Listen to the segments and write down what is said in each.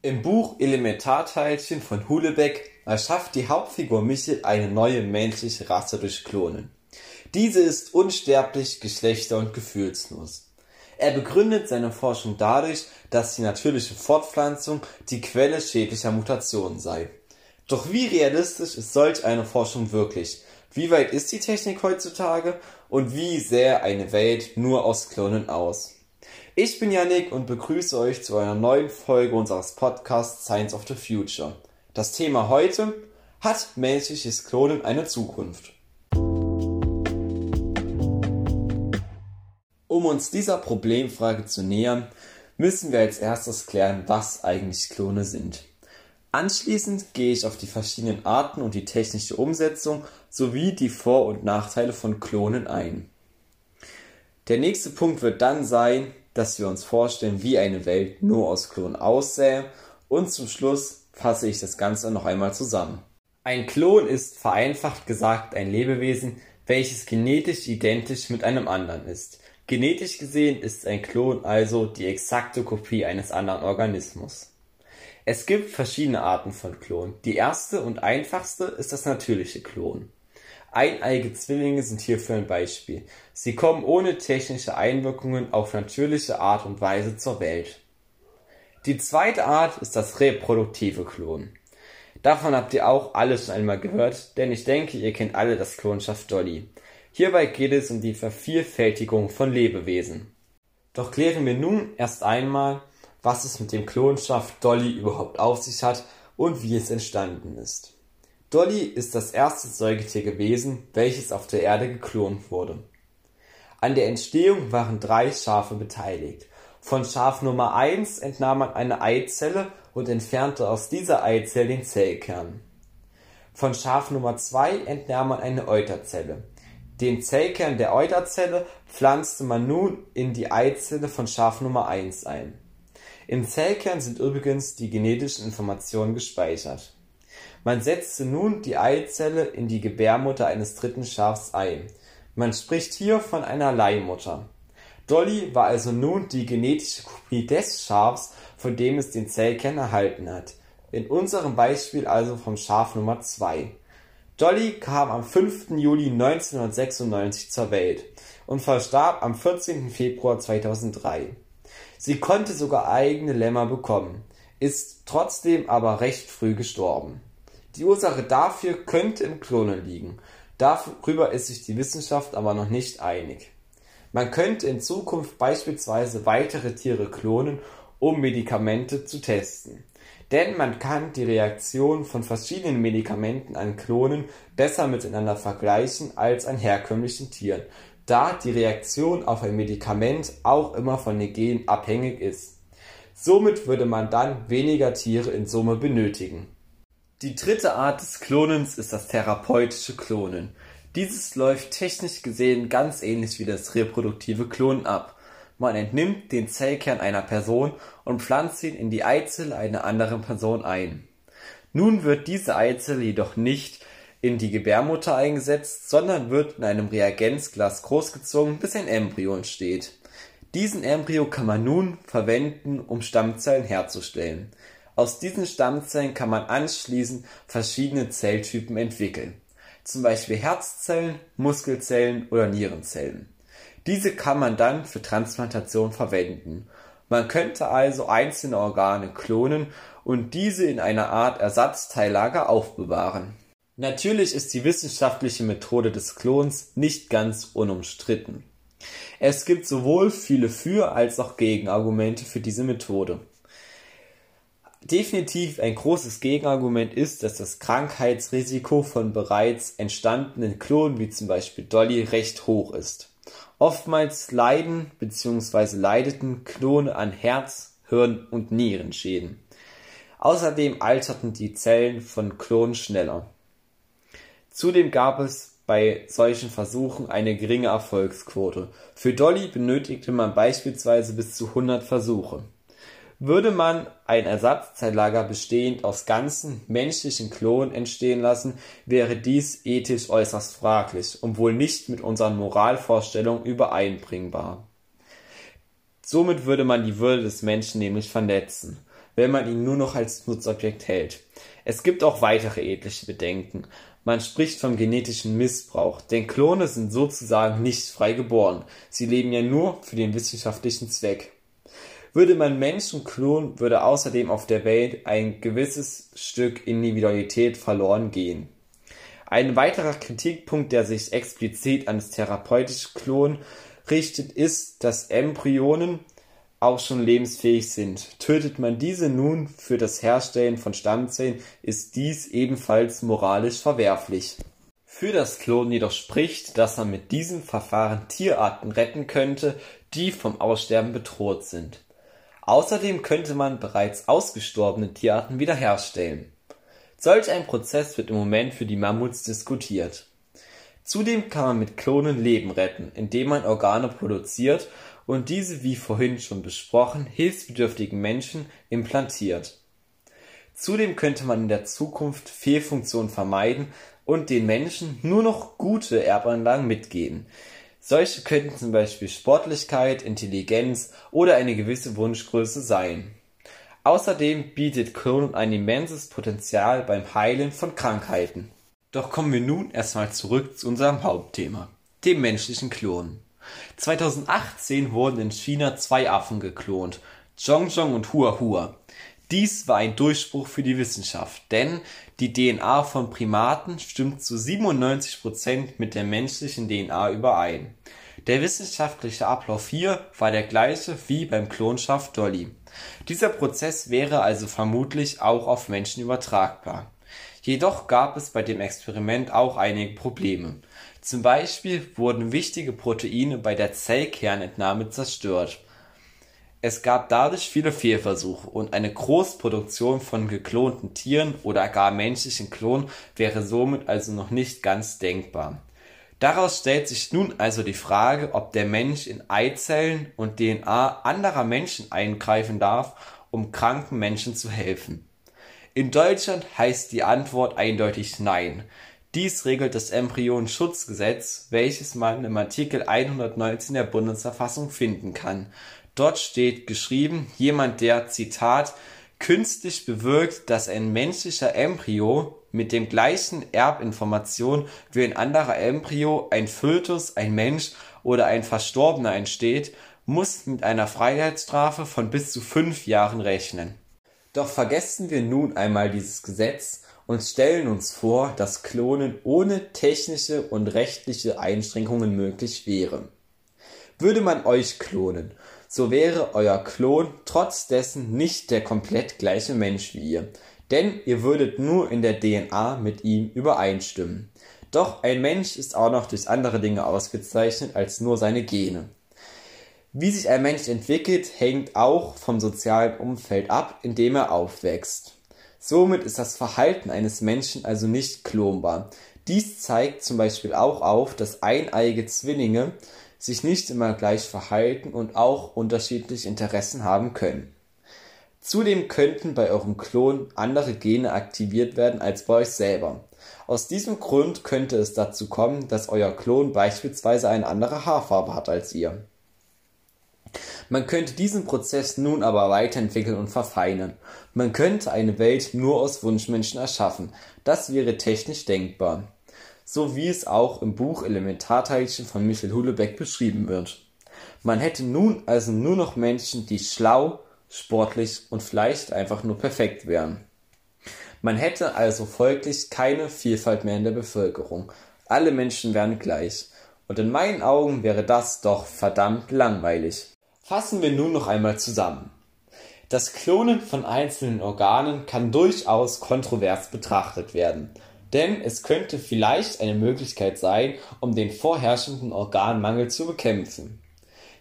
Im Buch Elementarteilchen von Hulebeck erschafft die Hauptfigur Michel eine neue menschliche Rasse durch Klonen. Diese ist unsterblich, geschlechter- und gefühlslos. Er begründet seine Forschung dadurch, dass die natürliche Fortpflanzung die Quelle schädlicher Mutationen sei. Doch wie realistisch ist solch eine Forschung wirklich? Wie weit ist die Technik heutzutage? Und wie sähe eine Welt nur aus Klonen aus? Ich bin Yannick und begrüße euch zu einer neuen Folge unseres Podcasts Science of the Future. Das Thema heute hat menschliches Klonen eine Zukunft? Um uns dieser Problemfrage zu nähern, müssen wir als erstes klären, was eigentlich Klone sind. Anschließend gehe ich auf die verschiedenen Arten und die technische Umsetzung sowie die Vor- und Nachteile von Klonen ein. Der nächste Punkt wird dann sein, dass wir uns vorstellen, wie eine Welt nur aus Klonen aussähe und zum Schluss fasse ich das Ganze noch einmal zusammen. Ein Klon ist vereinfacht gesagt ein Lebewesen, welches genetisch identisch mit einem anderen ist. Genetisch gesehen ist ein Klon also die exakte Kopie eines anderen Organismus. Es gibt verschiedene Arten von Klonen. Die erste und einfachste ist das natürliche Klon. Eineige Zwillinge sind hierfür ein Beispiel. Sie kommen ohne technische Einwirkungen auf natürliche Art und Weise zur Welt. Die zweite Art ist das reproduktive Klon. Davon habt ihr auch alle schon einmal gehört, denn ich denke, ihr kennt alle das Klonschaft Dolly. Hierbei geht es um die Vervielfältigung von Lebewesen. Doch klären wir nun erst einmal, was es mit dem Klonschaft Dolly überhaupt auf sich hat und wie es entstanden ist. Dolly ist das erste Säugetier gewesen, welches auf der Erde geklont wurde. An der Entstehung waren drei Schafe beteiligt. Von Schaf Nummer 1 entnahm man eine Eizelle und entfernte aus dieser Eizelle den Zellkern. Von Schaf Nummer 2 entnahm man eine Euterzelle. Den Zellkern der Euterzelle pflanzte man nun in die Eizelle von Schaf Nummer 1 ein. Im Zellkern sind übrigens die genetischen Informationen gespeichert. Man setzte nun die Eizelle in die Gebärmutter eines dritten Schafs ein. Man spricht hier von einer Leihmutter. Dolly war also nun die genetische Kopie des Schafs, von dem es den Zellkern erhalten hat. In unserem Beispiel also vom Schaf Nummer 2. Dolly kam am 5. Juli 1996 zur Welt und verstarb am 14. Februar 2003. Sie konnte sogar eigene Lämmer bekommen, ist trotzdem aber recht früh gestorben. Die Ursache dafür könnte im Klonen liegen. Darüber ist sich die Wissenschaft aber noch nicht einig. Man könnte in Zukunft beispielsweise weitere Tiere klonen, um Medikamente zu testen. Denn man kann die Reaktion von verschiedenen Medikamenten an Klonen besser miteinander vergleichen als an herkömmlichen Tieren, da die Reaktion auf ein Medikament auch immer von den Genen abhängig ist. Somit würde man dann weniger Tiere in Summe benötigen. Die dritte Art des Klonens ist das therapeutische Klonen. Dieses läuft technisch gesehen ganz ähnlich wie das reproduktive Klonen ab. Man entnimmt den Zellkern einer Person und pflanzt ihn in die Eizelle einer anderen Person ein. Nun wird diese Eizelle jedoch nicht in die Gebärmutter eingesetzt, sondern wird in einem Reagenzglas großgezogen, bis ein Embryo entsteht. Diesen Embryo kann man nun verwenden, um Stammzellen herzustellen. Aus diesen Stammzellen kann man anschließend verschiedene Zelltypen entwickeln, zum Beispiel Herzzellen, Muskelzellen oder Nierenzellen. Diese kann man dann für Transplantation verwenden. Man könnte also einzelne Organe klonen und diese in einer Art Ersatzteillager aufbewahren. Natürlich ist die wissenschaftliche Methode des Klons nicht ganz unumstritten. Es gibt sowohl viele Für- als auch Gegenargumente für diese Methode. Definitiv ein großes Gegenargument ist, dass das Krankheitsrisiko von bereits entstandenen Klonen wie zum Beispiel Dolly recht hoch ist. Oftmals leiden bzw. leideten Klone an Herz-, Hirn- und Nierenschäden. Außerdem alterten die Zellen von Klonen schneller. Zudem gab es bei solchen Versuchen eine geringe Erfolgsquote. Für Dolly benötigte man beispielsweise bis zu 100 Versuche. Würde man ein Ersatzteillager bestehend aus ganzen menschlichen Klonen entstehen lassen, wäre dies ethisch äußerst fraglich und wohl nicht mit unseren Moralvorstellungen übereinbringbar. Somit würde man die Würde des Menschen nämlich verletzen. wenn man ihn nur noch als Nutzobjekt hält. Es gibt auch weitere ethische Bedenken. Man spricht vom genetischen Missbrauch, denn Klone sind sozusagen nicht frei geboren. Sie leben ja nur für den wissenschaftlichen Zweck. Würde man Menschen klonen, würde außerdem auf der Welt ein gewisses Stück Individualität verloren gehen. Ein weiterer Kritikpunkt, der sich explizit an das therapeutische Klonen richtet, ist, dass Embryonen auch schon lebensfähig sind. Tötet man diese nun für das Herstellen von Stammzellen, ist dies ebenfalls moralisch verwerflich. Für das Klonen jedoch spricht, dass man mit diesem Verfahren Tierarten retten könnte, die vom Aussterben bedroht sind. Außerdem könnte man bereits ausgestorbene Tierarten wiederherstellen. Solch ein Prozess wird im Moment für die Mammuts diskutiert. Zudem kann man mit Klonen Leben retten, indem man Organe produziert und diese wie vorhin schon besprochen hilfsbedürftigen Menschen implantiert. Zudem könnte man in der Zukunft Fehlfunktionen vermeiden und den Menschen nur noch gute Erbanlagen mitgeben. Solche könnten zum Beispiel Sportlichkeit, Intelligenz oder eine gewisse Wunschgröße sein Außerdem bietet Klonen ein immenses Potenzial beim Heilen von Krankheiten. Doch kommen wir nun erstmal zurück zu unserem Hauptthema, dem menschlichen Klonen. 2018 wurden in China zwei Affen geklont, Zhongzhong und Hua Hua. Dies war ein Durchbruch für die Wissenschaft, denn die DNA von Primaten stimmt zu 97 Prozent mit der menschlichen DNA überein. Der wissenschaftliche Ablauf hier war der gleiche wie beim Klonschaf Dolly. Dieser Prozess wäre also vermutlich auch auf Menschen übertragbar. Jedoch gab es bei dem Experiment auch einige Probleme. Zum Beispiel wurden wichtige Proteine bei der Zellkernentnahme zerstört. Es gab dadurch viele Fehlversuche und eine Großproduktion von geklonten Tieren oder gar menschlichen Klonen wäre somit also noch nicht ganz denkbar Daraus stellt sich nun also die Frage, ob der Mensch in Eizellen und DNA anderer Menschen eingreifen darf, um kranken Menschen zu helfen. In Deutschland heißt die Antwort eindeutig Nein. Dies regelt das Embryonenschutzgesetz, welches man im Artikel 119 der Bundesverfassung finden kann. Dort steht geschrieben, jemand, der, Zitat, künstlich bewirkt, dass ein menschlicher Embryo mit dem gleichen Erbinformation wie ein anderer Embryo, ein Fötus, ein Mensch oder ein Verstorbener entsteht, muss mit einer Freiheitsstrafe von bis zu fünf Jahren rechnen. Doch vergessen wir nun einmal dieses Gesetz und stellen uns vor, dass Klonen ohne technische und rechtliche Einschränkungen möglich wäre. Würde man euch klonen, so wäre euer Klon trotz dessen nicht der komplett gleiche Mensch wie ihr, denn ihr würdet nur in der DNA mit ihm übereinstimmen. Doch ein Mensch ist auch noch durch andere Dinge ausgezeichnet als nur seine Gene. Wie sich ein Mensch entwickelt, hängt auch vom sozialen Umfeld ab, in dem er aufwächst. Somit ist das Verhalten eines Menschen also nicht klonbar. Dies zeigt zum Beispiel auch auf, dass eineige Zwillinge sich nicht immer gleich verhalten und auch unterschiedliche Interessen haben können. Zudem könnten bei eurem Klon andere Gene aktiviert werden als bei euch selber. Aus diesem Grund könnte es dazu kommen, dass euer Klon beispielsweise eine andere Haarfarbe hat als ihr. Man könnte diesen Prozess nun aber weiterentwickeln und verfeinern. Man könnte eine Welt nur aus Wunschmenschen erschaffen. Das wäre technisch denkbar. So wie es auch im Buch Elementarteilchen von Michel Houellebecq beschrieben wird. Man hätte nun also nur noch Menschen, die schlau, sportlich und vielleicht einfach nur perfekt wären. Man hätte also folglich keine Vielfalt mehr in der Bevölkerung. Alle Menschen wären gleich. Und in meinen Augen wäre das doch verdammt langweilig. Fassen wir nun noch einmal zusammen. Das Klonen von einzelnen Organen kann durchaus kontrovers betrachtet werden, denn es könnte vielleicht eine Möglichkeit sein, um den vorherrschenden Organmangel zu bekämpfen.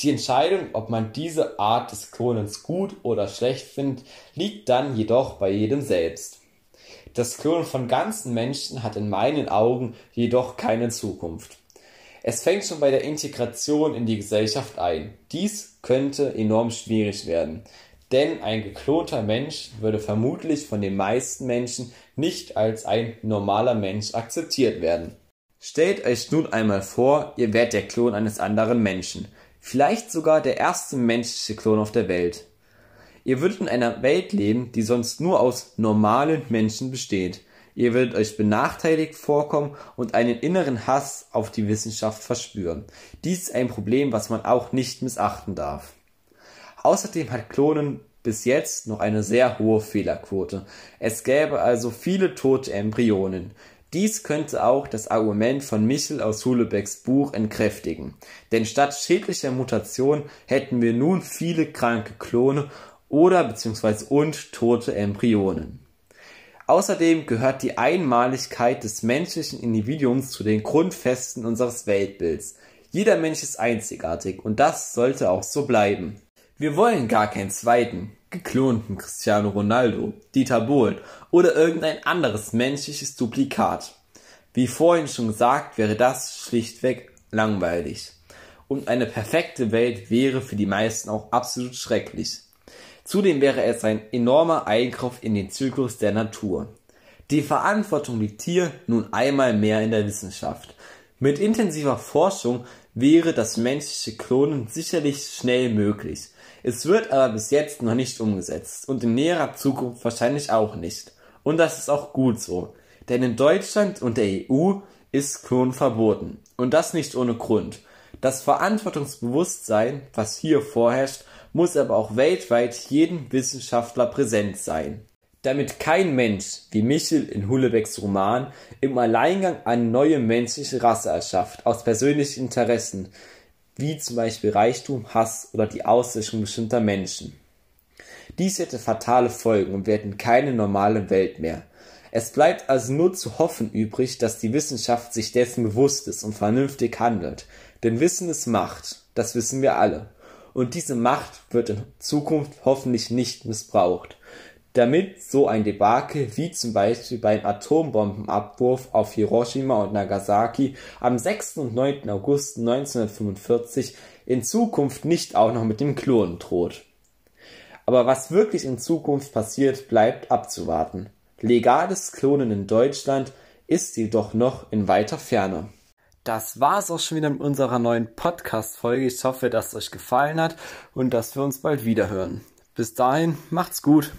Die Entscheidung, ob man diese Art des Klonens gut oder schlecht findet, liegt dann jedoch bei jedem selbst. Das Klonen von ganzen Menschen hat in meinen Augen jedoch keine Zukunft. Es fängt schon bei der Integration in die Gesellschaft ein. Dies könnte enorm schwierig werden, denn ein geklonter Mensch würde vermutlich von den meisten Menschen nicht als ein normaler Mensch akzeptiert werden. Stellt euch nun einmal vor, ihr wärt der Klon eines anderen Menschen vielleicht sogar der erste menschliche Klon auf der Welt. Ihr würdet in einer Welt leben, die sonst nur aus normalen Menschen besteht. Ihr werdet euch benachteiligt vorkommen und einen inneren Hass auf die Wissenschaft verspüren. Dies ist ein Problem, was man auch nicht missachten darf. Außerdem hat Klonen bis jetzt noch eine sehr hohe Fehlerquote. Es gäbe also viele tote Embryonen. Dies könnte auch das Argument von Michel aus Hulebecks Buch entkräftigen. Denn statt schädlicher Mutation hätten wir nun viele kranke Klone oder bzw. und tote Embryonen. Außerdem gehört die Einmaligkeit des menschlichen Individuums zu den Grundfesten unseres Weltbilds. Jeder Mensch ist einzigartig und das sollte auch so bleiben. Wir wollen gar keinen zweiten, geklonten Cristiano Ronaldo, Dieter Bohlen oder irgendein anderes menschliches Duplikat. Wie vorhin schon gesagt, wäre das schlichtweg langweilig. Und eine perfekte Welt wäre für die meisten auch absolut schrecklich. Zudem wäre es ein enormer Eingriff in den Zyklus der Natur. Die Verantwortung liegt hier nun einmal mehr in der Wissenschaft. Mit intensiver Forschung wäre das menschliche Klonen sicherlich schnell möglich. Es wird aber bis jetzt noch nicht umgesetzt und in näherer Zukunft wahrscheinlich auch nicht. Und das ist auch gut so. Denn in Deutschland und der EU ist Klonen verboten. Und das nicht ohne Grund. Das Verantwortungsbewusstsein, was hier vorherrscht, muss aber auch weltweit jedem Wissenschaftler präsent sein. Damit kein Mensch, wie Michel in Hullebecks Roman, im Alleingang eine neue menschliche Rasse erschafft, aus persönlichen Interessen, wie zum Beispiel Reichtum, Hass oder die Auslöschung bestimmter Menschen. Dies hätte fatale Folgen und wir hätten keine normale Welt mehr. Es bleibt also nur zu hoffen übrig, dass die Wissenschaft sich dessen bewusst ist und vernünftig handelt. Denn Wissen ist Macht, das wissen wir alle. Und diese Macht wird in Zukunft hoffentlich nicht missbraucht damit so ein Debakel wie zum Beispiel beim Atombombenabwurf auf Hiroshima und Nagasaki am 6. und 9. August 1945 in Zukunft nicht auch noch mit dem Klonen droht. Aber was wirklich in Zukunft passiert, bleibt abzuwarten. Legales Klonen in Deutschland ist jedoch noch in weiter Ferne. Das war's auch schon wieder mit unserer neuen Podcast-Folge. Ich hoffe, dass es euch gefallen hat und dass wir uns bald wieder hören. Bis dahin, macht's gut.